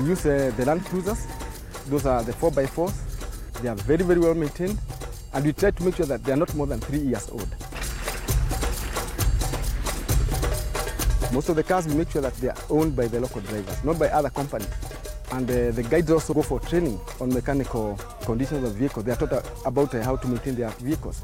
We use uh, the Land Cruisers. Those are the 4x4s. They are very, very well maintained. And we try to make sure that they are not more than three years old. Most of the cars, we make sure that they are owned by the local drivers, not by other companies. And uh, the guides also go for training on mechanical conditions of vehicles. They are taught about uh, how to maintain their vehicles.